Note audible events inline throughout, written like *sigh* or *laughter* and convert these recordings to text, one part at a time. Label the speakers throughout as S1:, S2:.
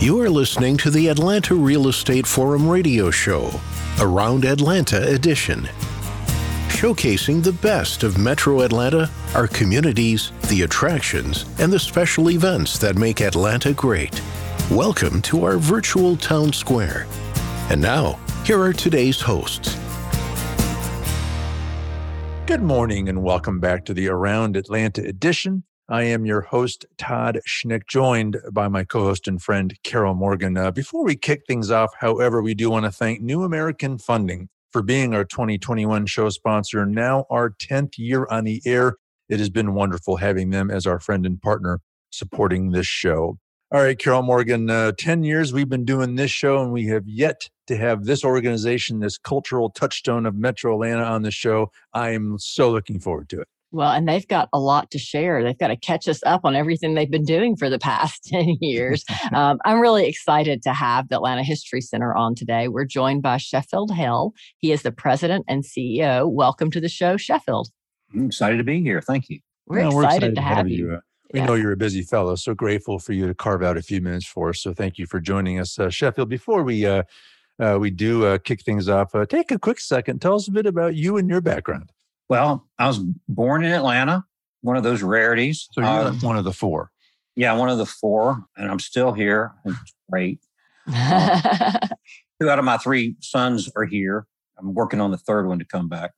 S1: You are listening to the Atlanta Real Estate Forum radio show, Around Atlanta edition. Showcasing the best of Metro Atlanta, our communities, the attractions, and the special events that make Atlanta great. Welcome to our virtual town square. And now, here are today's hosts.
S2: Good morning and welcome back to the Around Atlanta edition. I am your host, Todd Schnick, joined by my co host and friend, Carol Morgan. Uh, before we kick things off, however, we do want to thank New American Funding for being our 2021 show sponsor, now our 10th year on the air. It has been wonderful having them as our friend and partner supporting this show. All right, Carol Morgan, uh, 10 years we've been doing this show, and we have yet to have this organization, this cultural touchstone of Metro Atlanta on the show. I am so looking forward to it.
S3: Well, and they've got a lot to share. They've got to catch us up on everything they've been doing for the past *laughs* 10 years. *laughs* um, I'm really excited to have the Atlanta History Center on today. We're joined by Sheffield Hale. He is the president and CEO. Welcome to the show, Sheffield.
S4: I'm excited to be here. Thank you.
S3: We're, excited, we're excited, to have, have you.
S2: you. Uh, we yeah. know you're a busy fellow, so grateful for you to carve out a few minutes for us. So thank you for joining us, uh, Sheffield. Before we uh, uh, we do uh, kick things off, uh, take a quick second. Tell us a bit about you and your background.
S4: Well, I was born in Atlanta, one of those rarities.
S2: So you're uh, one of the four.
S4: Yeah, one of the four, and I'm still here. It's great. Uh, *laughs* two out of my three sons are here. I'm working on the third one to come back.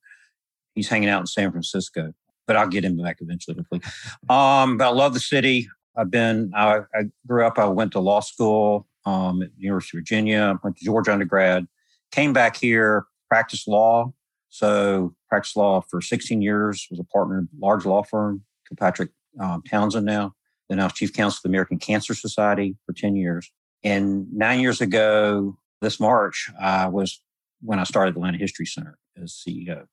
S4: He's hanging out in San Francisco, but I'll get him back eventually, hopefully. Um, but I love the city. I've been, I, I grew up, I went to law school um, at University of Virginia, went to Georgia undergrad, came back here, practiced law. So practiced law for 16 years, was a partner in a large law firm, Kilpatrick um, Townsend now. Then I was chief counsel of the American Cancer Society for 10 years. And nine years ago, this March, I was when I started the Atlanta History Center as CEO.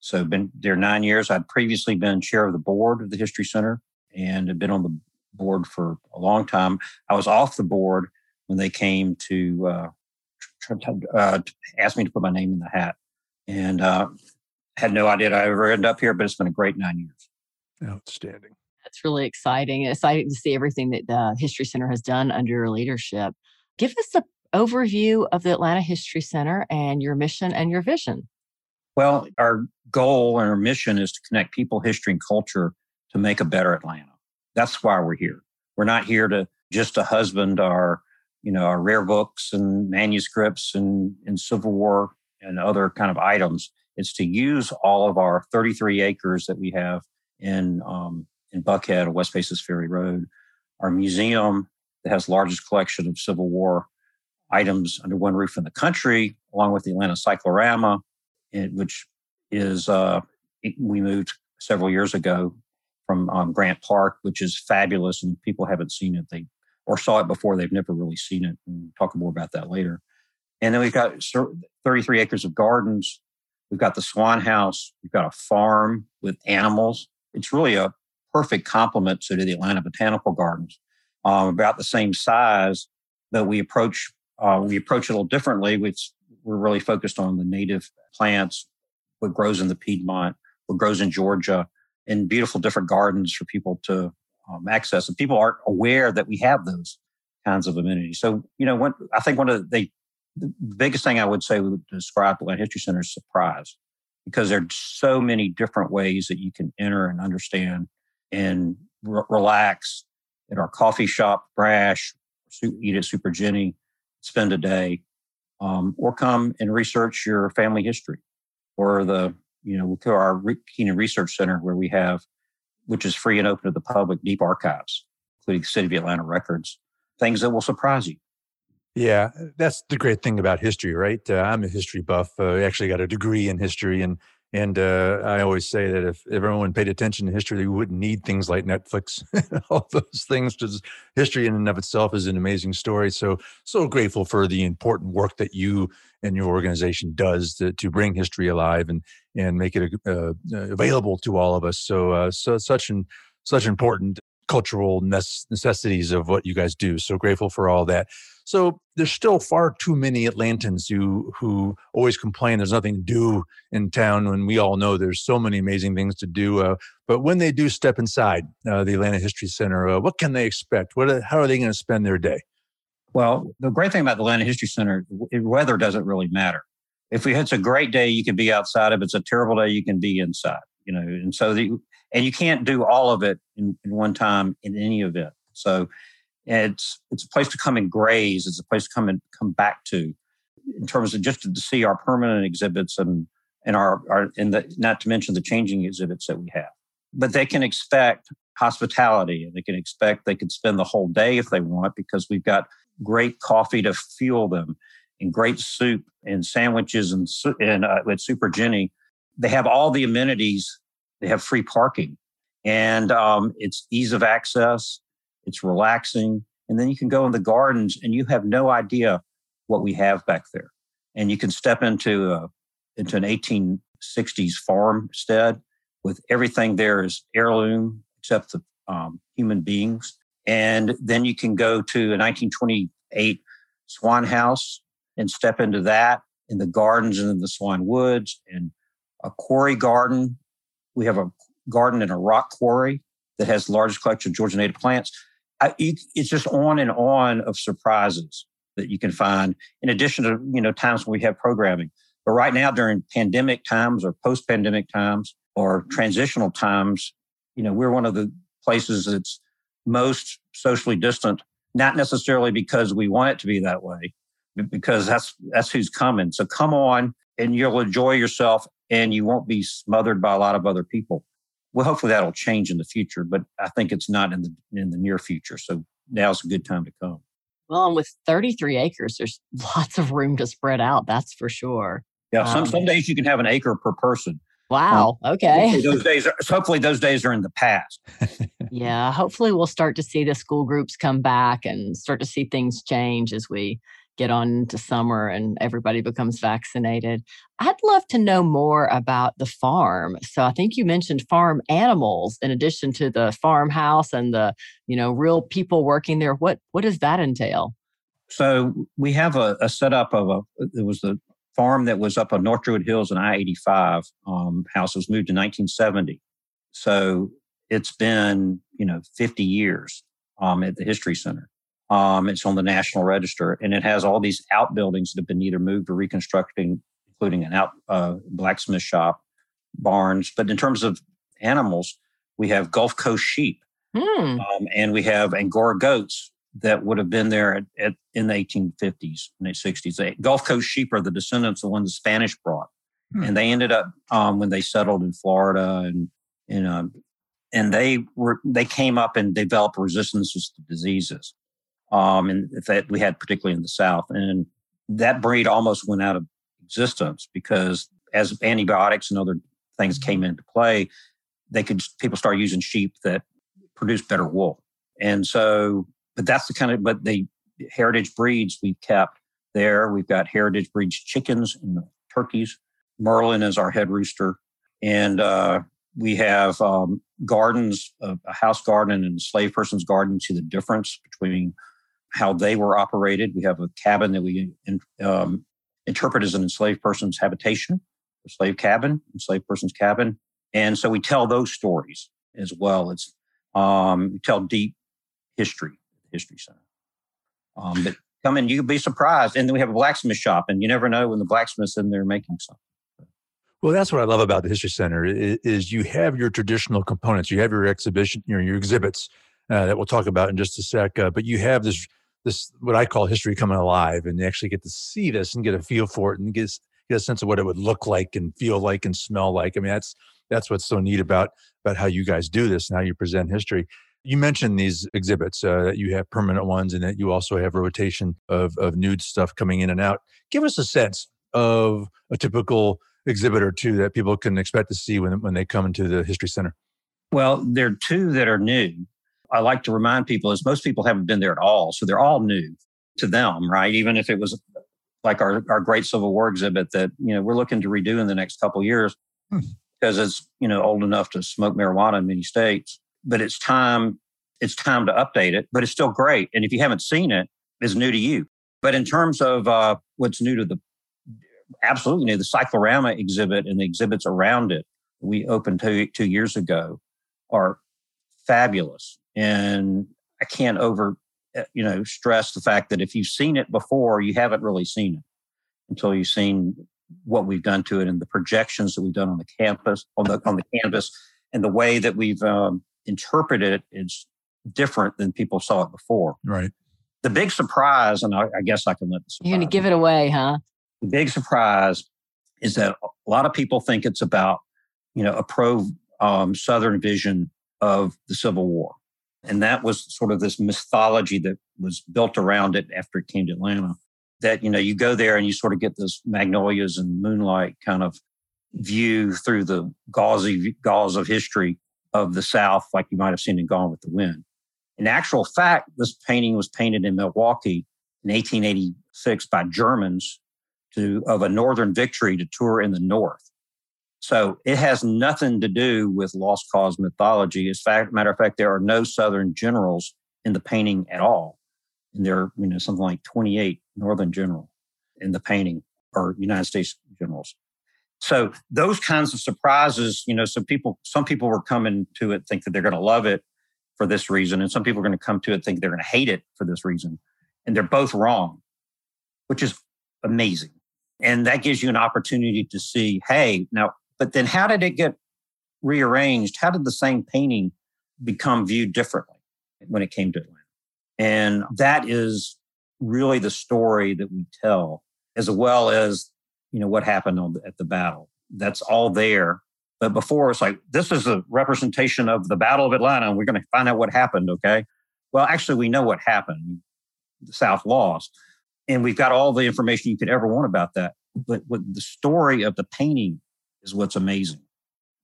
S4: So been there nine years. I'd previously been chair of the board of the History Center and had been on the board for a long time. I was off the board when they came to, uh, uh, ask me to put my name in the hat. And uh, had no idea I'd ever end up here, but it's been a great nine years.
S2: Outstanding.
S3: That's really exciting. Exciting to see everything that the History Center has done under your leadership. Give us an overview of the Atlanta History Center and your mission and your vision.
S4: Well, our goal and our mission is to connect people, history, and culture to make a better Atlanta. That's why we're here. We're not here to just to husband our, you know, our rare books and manuscripts and, and Civil War and other kind of items. is to use all of our 33 acres that we have in um, in Buckhead, or West Paces Ferry Road, our museum that has largest collection of Civil War items under one roof in the country, along with the Atlanta Cyclorama, which is uh, we moved several years ago from um, Grant Park, which is fabulous, and people haven't seen it. They or saw it before; they've never really seen it. And talk more about that later. And then we've got 33 acres of gardens We've got the Swan House. We've got a farm with animals. It's really a perfect complement to the Atlanta Botanical Gardens. Um, about the same size, but we approach uh, we approach it a little differently. Which we're really focused on the native plants, what grows in the Piedmont, what grows in Georgia, and beautiful different gardens for people to um, access. And people aren't aware that we have those kinds of amenities. So you know, when, I think one of the, the biggest thing I would say would describe the Atlanta History Center is surprise, because there are so many different ways that you can enter and understand and relax at our coffee shop, Brash, eat at Super Jenny, spend a day, um, or come and research your family history, or the you know our Kenan Research Center where we have, which is free and open to the public, deep archives, including City of Atlanta records, things that will surprise you.
S2: Yeah, that's the great thing about history, right? Uh, I'm a history buff. Uh, I actually got a degree in history, and and uh, I always say that if everyone paid attention to history, we wouldn't need things like Netflix, *laughs* all those things. Because history in and of itself is an amazing story. So so grateful for the important work that you and your organization does to, to bring history alive and and make it uh, available to all of us. So uh, so such an such important cultural necessities of what you guys do. So grateful for all that. So there's still far too many Atlantans who who always complain there's nothing to do in town when we all know there's so many amazing things to do. Uh, but when they do step inside uh, the Atlanta History Center, uh, what can they expect? What how are they going to spend their day?
S4: Well, the great thing about the Atlanta History Center, weather doesn't really matter. If it's a great day, you can be outside. If it's a terrible day, you can be inside. You know, and so the and you can't do all of it in, in one time in any event. So it's it's a place to come and graze. It's a place to come and come back to, in terms of just to see our permanent exhibits and and our our and the not to mention the changing exhibits that we have. But they can expect hospitality, and they can expect they can spend the whole day if they want because we've got great coffee to fuel them, and great soup and sandwiches and and uh, with Super Jenny. They have all the amenities. They have free parking, and um, it's ease of access. It's relaxing, and then you can go in the gardens, and you have no idea what we have back there. And you can step into a, into an 1860s farmstead with everything there is heirloom except the um, human beings. And then you can go to a 1928 Swan House and step into that in the gardens and in the Swan Woods and a quarry garden. We have a garden in a rock quarry that has the largest collection of Georgia native plants. I, it's just on and on of surprises that you can find in addition to you know times when we have programming but right now during pandemic times or post-pandemic times or transitional times you know we're one of the places that's most socially distant not necessarily because we want it to be that way but because that's that's who's coming so come on and you'll enjoy yourself and you won't be smothered by a lot of other people well, hopefully that'll change in the future, but I think it's not in the in the near future. So now's a good time to come.
S3: Well, and with 33 acres, there's *laughs* lots of room to spread out. That's for sure.
S4: Yeah, some um, some days you can have an acre per person.
S3: Wow. Um, okay. *laughs*
S4: those days, are, hopefully, those days are in the past.
S3: yeah. Hopefully, we'll start to see the school groups come back and start to see things change as we get on into summer and everybody becomes vaccinated. I'd love to know more about the farm. So I think you mentioned farm animals in addition to the farmhouse and the, you know, real people working there. What what does that entail?
S4: So we have a, a setup of a it was the farm that was up on North Druid Hills in I-85 um, house was moved in 1970. So it's been, you know, 50 years um, at the History Center. Um, it's on the National Register, and it has all these outbuildings that have been either moved or reconstructed, including an out uh, blacksmith shop, barns. But in terms of animals, we have Gulf Coast sheep, mm. um, and we have Angora goats that would have been there at, at, in the 1850s and the 60s. The Gulf Coast sheep are the descendants of the ones the Spanish brought, mm. and they ended up um, when they settled in Florida and in um, and they were they came up and developed resistances to diseases um, and that we had particularly in the South. And that breed almost went out of existence because as antibiotics and other things came into play, they could people start using sheep that produced better wool. And so, but that's the kind of but the heritage breeds we've kept there. We've got heritage breeds chickens and turkeys. Merlin is our head rooster, and uh, we have um, gardens, a house garden and a slave person's garden. See the difference between how they were operated. We have a cabin that we um, interpret as an enslaved person's habitation, a slave cabin, enslaved person's cabin. And so we tell those stories as well. It's um, we tell deep history, history center. Um, but come in, you'll be surprised. And then we have a blacksmith shop, and you never know when the blacksmith's in there making something.
S2: Well, that's what I love about the History Center is, is you have your traditional components. You have your exhibition, your, your exhibits uh, that we'll talk about in just a sec. Uh, but you have this this what I call history coming alive, and actually get to see this and get a feel for it and get, get a sense of what it would look like and feel like and smell like. I mean, that's that's what's so neat about about how you guys do this and how you present history. You mentioned these exhibits uh, that you have permanent ones and that you also have rotation of of nude stuff coming in and out. Give us a sense of a typical exhibit or two that people can expect to see when when they come into the History Center.
S4: Well, there are two that are new. I like to remind people is most people haven't been there at all. So they're all new to them, right? Even if it was like our, our great Civil War exhibit that, you know, we're looking to redo in the next couple years hmm. because it's, you know, old enough to smoke marijuana in many states. But it's time, it's time to update it, but it's still great. And if you haven't seen it, it's new to you. But in terms of uh, what's new to the absolutely new, the cyclorama exhibit and the exhibits around it we opened two two years ago are fabulous. And I can't over uh, you know, stress the fact that if you've seen it before, you haven't really seen it until you've seen what we've done to it and the projections that we've done on the campus, on the on the canvas, and the way that we've um, interpreted it is different than people saw it before.
S2: Right.
S4: The big surprise, and I, I guess I can let
S3: You're going to give it away, huh?
S4: The big surprise is that a lot of people think it's about, you know, a pro um, Southern vision of the Civil War. And that was sort of this mythology that was built around it after it came to Atlanta. That, you know, you go there and you sort of get this magnolias and moonlight kind of view through the gauzy gauze of history of the South, like you might have seen in Gone with the Wind. In actual fact, this painting was painted in Milwaukee in 1886 by Germans to, of a Northern victory to tour in the North. So it has nothing to do with lost cause mythology. As fact, matter of fact, there are no Southern generals in the painting at all. And there are, you know, something like 28 Northern general in the painting or United States generals. So those kinds of surprises, you know, some people, some people were coming to it think that they're going to love it for this reason, and some people are going to come to it think they're going to hate it for this reason, and they're both wrong, which is amazing. And that gives you an opportunity to see, hey, now, but then how did it get rearranged? How did the same painting become viewed differently when it came to Atlanta? And that is really the story that we tell, as well as you know what happened the, at the battle. That's all there. But before it's like this is a representation of the Battle of Atlanta, and we're going to find out what happened. Okay. Well, actually, we know what happened. The South lost, and we've got all the information you could ever want about that. But what the story of the painting is what's amazing.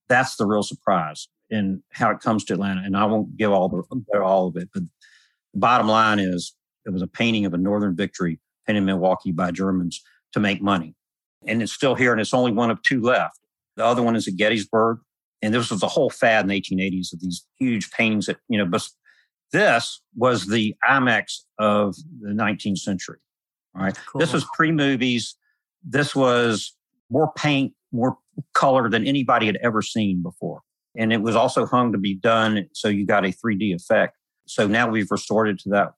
S4: That's the real surprise in how it comes to Atlanta. And I won't give all the all of it, but the bottom line is it was a painting of a Northern victory painted in Milwaukee by Germans to make money and it's still here, and it's only one of two left. The other one is at Gettysburg, and this was a whole fad in the 1880s of these huge paintings that you know. But this was the IMAX of the 19th century. All right, cool. this was pre-movies. This was more paint, more color than anybody had ever seen before, and it was also hung to be done so you got a 3D effect. So now we've restored it to that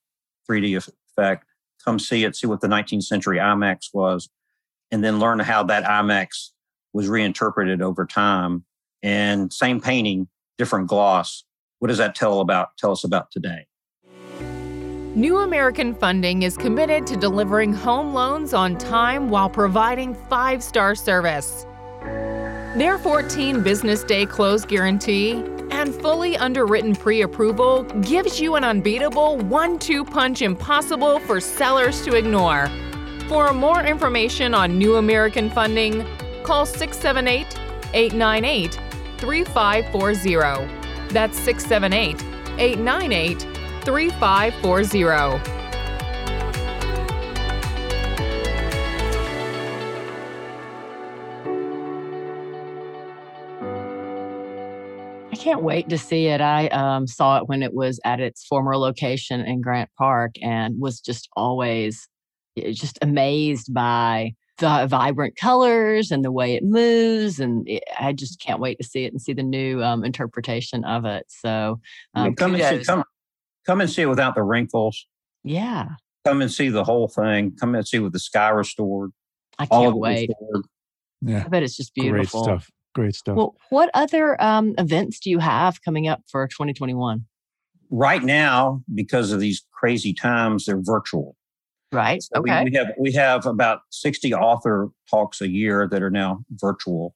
S4: 3D effect. Come see it, see what the 19th century IMAX was and then learn how that IMAX was reinterpreted over time. And same painting, different gloss. What does that tell about tell us about today?
S5: New American Funding is committed to delivering home loans on time while providing five-star service. Their 14 business day close guarantee and fully underwritten pre-approval gives you an unbeatable one-two punch impossible for sellers to ignore. For more information on New American Funding, call 678 898 3540. That's 678 898 3540.
S3: I can't wait to see it. I um, saw it when it was at its former location in Grant Park and was just always just amazed by the vibrant colors and the way it moves and it, i just can't wait to see it and see the new um, interpretation of it. So um,
S4: come, and see, come, come and see it without the wrinkles.
S3: Yeah.
S4: Come and see the whole thing. Come and see with the sky restored
S3: i can't wait. restored. yeah. I bet it's just beautiful.
S2: great stuff great stuff
S3: well what other um, events do you have coming up for 2021
S4: right now because of these crazy times they're virtual
S3: Right.
S4: So
S3: okay.
S4: We, we, have we have about 60 author talks a year that are now virtual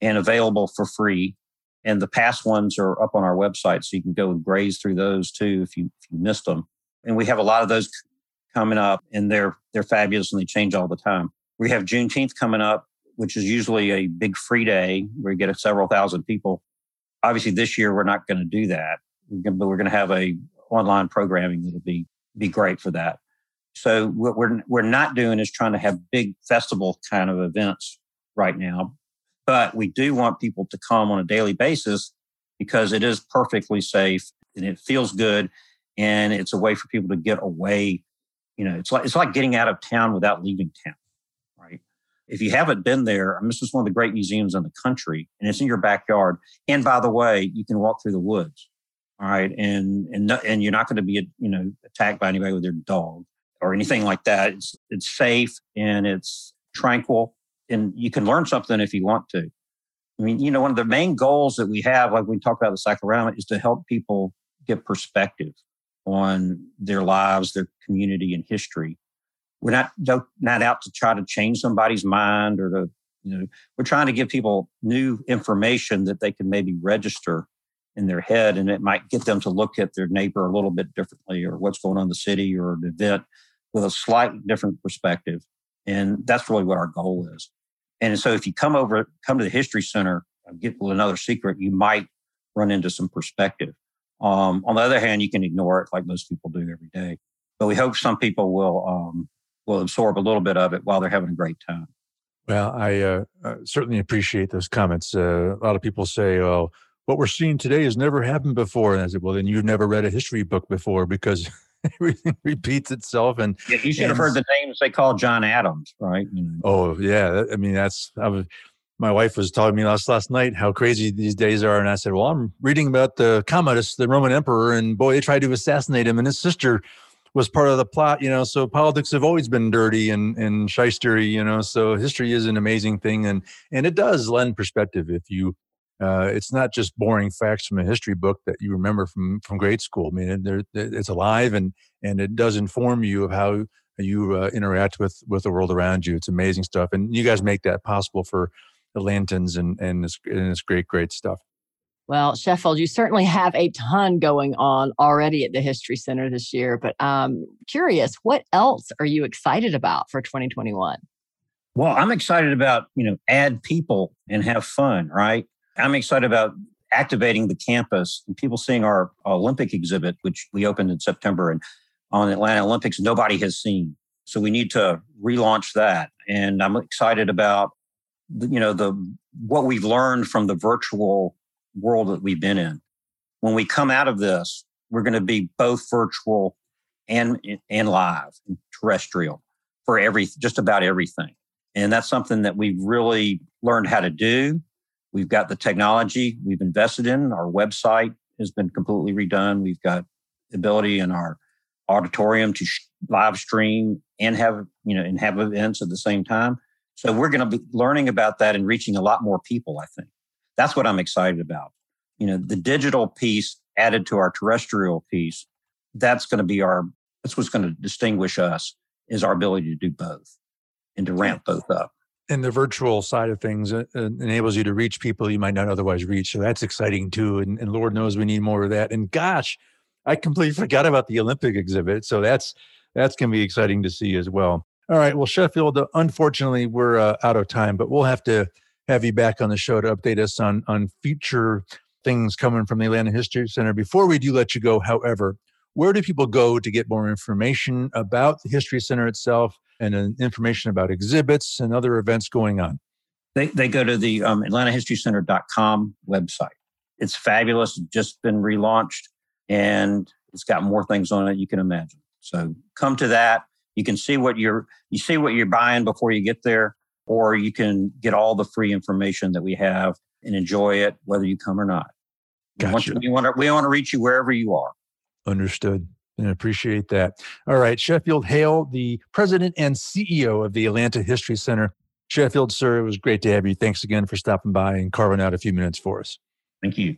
S4: and available for free. And the past ones are up on our website, so you can go and graze through those too if you if you missed them. And we have a lot of those coming up, and they're they're fabulous and they change all the time. We have Juneteenth coming up, which is usually a big free day where you get several thousand people. Obviously, this year we're not going to do that, but we're going to have a online programming that'll be be great for that. So what we're we're not doing is trying to have big festival kind of events right now, but we do want people to come on a daily basis because it is perfectly safe and it feels good and it's a way for people to get away. You know, it's like it's like getting out of town without leaving town? If you haven't been there, I mean, this is one of the great museums in the country, and it's in your backyard. And by the way, you can walk through the woods. All right, and and and you're not going to be you know attacked by anybody with their dog or anything like that. It's it's safe and it's tranquil, and you can learn something if you want to. I mean, you know, one of the main goals that we have, like we talk about the cyclorama, is to help people get perspective on their lives, their community, and history. We're not not out to try to change somebody's mind or to, you know, we're trying to give people new information that they can maybe register in their head, and it might get them to look at their neighbor a little bit differently, or what's going on in the city or an event with a slightly different perspective. And that's really what our goal is. And so if you come over, come to the History Center, get another secret, you might run into some perspective. Um, on the other hand, you can ignore it like most people do every day. But we hope some people will um, will absorb a little bit of it while they're having a great time.
S2: Well, I uh, certainly appreciate those comments. Uh, a lot of people say, "Oh, what we're seeing today has never happened before," and I said, "Well, then you've never read a history book before because *laughs* everything repeats itself." And
S4: yeah, you should and, have heard the names they call John Adams, right? You
S2: know. Oh yeah, I mean that's I was my wife was telling me last last night how crazy these days are, and I said, "Well, I'm reading about the Commodus, the Roman emperor, and boy, they tried to assassinate him, and his sister was part of the plot, you know. So politics have always been dirty and and shystery, you know. So history is an amazing thing, and and it does lend perspective if you. Uh, it's not just boring facts from a history book that you remember from from grade school. I mean, it's alive and and it does inform you of how you uh, interact with with the world around you. It's amazing stuff, and you guys make that possible for Atlantans and and it's, and it's great, great stuff.
S3: Well, Sheffield, you certainly have a ton going on already at the History Center this year, but I'm curious, what else are you excited about for 2021?
S4: Well, I'm excited about, you know, add people and have fun, right? I'm excited about activating the campus and people seeing our Olympic exhibit, which we opened in September and on Atlanta Olympics, nobody has seen. So we need to relaunch that. And I'm excited about you know the what we've learned from the virtual world that we've been in. When we come out of this we're going to be both virtual and and live and terrestrial for every just about everything. And that's something that we've really learned how to do. We've got the technology we've invested in. Our website has been completely redone. We've got ability in our auditorium to live stream and have you know and have events at the same time. So we're going to be learning about that and reaching a lot more people, I think. That's what I'm excited about. You know, the digital piece added to our terrestrial piece, that's going to be our, that's what's going to distinguish us is our ability to do both and to ramp both up.
S2: And the virtual side of things uh, uh, enables you to reach people you might not otherwise reach. So that's exciting too. And, and Lord knows we need more of that. And gosh, I completely *laughs* forgot about the Olympic exhibit. So that's, that's going to be exciting to see as well. All right. Well, Sheffield, unfortunately, we're uh, out of time, but we'll have to have you back on the show to update us on on future things coming from the Atlanta History Center. Before we do let you go, however, where do people go to get more information about the History Center itself and uh, information about exhibits and other events going on?
S4: They, they go to the um, AtlantaHistoryCenter.com website. It's fabulous. Just been relaunched and it's got more things on it you can imagine. So come to that you can see what you're you see what you're buying before you get there, or you can get all the free information that we have and enjoy it whether you come or not.
S2: Gotcha.
S4: We want to we want to reach you wherever you are.
S2: Understood. And appreciate that. All right, Sheffield Hale, the president and CEO of the Atlanta History Center. Sheffield, sir, it was great to have you. Thanks again for stopping by and carving out a few minutes for us.
S4: Thank you.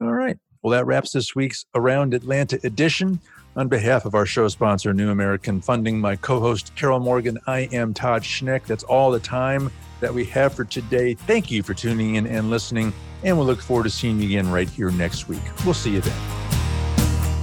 S2: All right. Well, that wraps this week's Around Atlanta edition. On behalf of our show sponsor, New American Funding, my co host, Carol Morgan, I am Todd Schnick. That's all the time that we have for today. Thank you for tuning in and listening, and we'll look forward to seeing you again right here next week. We'll see you then.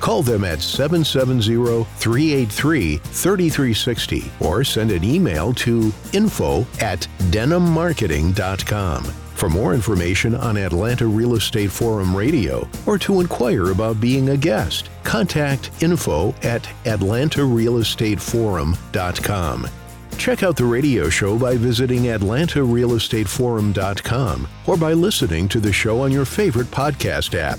S1: Call them at 770 383 3360 or send an email to info at denimmarketing.com. For more information on Atlanta Real Estate Forum Radio or to inquire about being a guest, contact info at atlantarealestateforum.com. Check out the radio show by visiting atlantarealestateforum.com or by listening to the show on your favorite podcast app.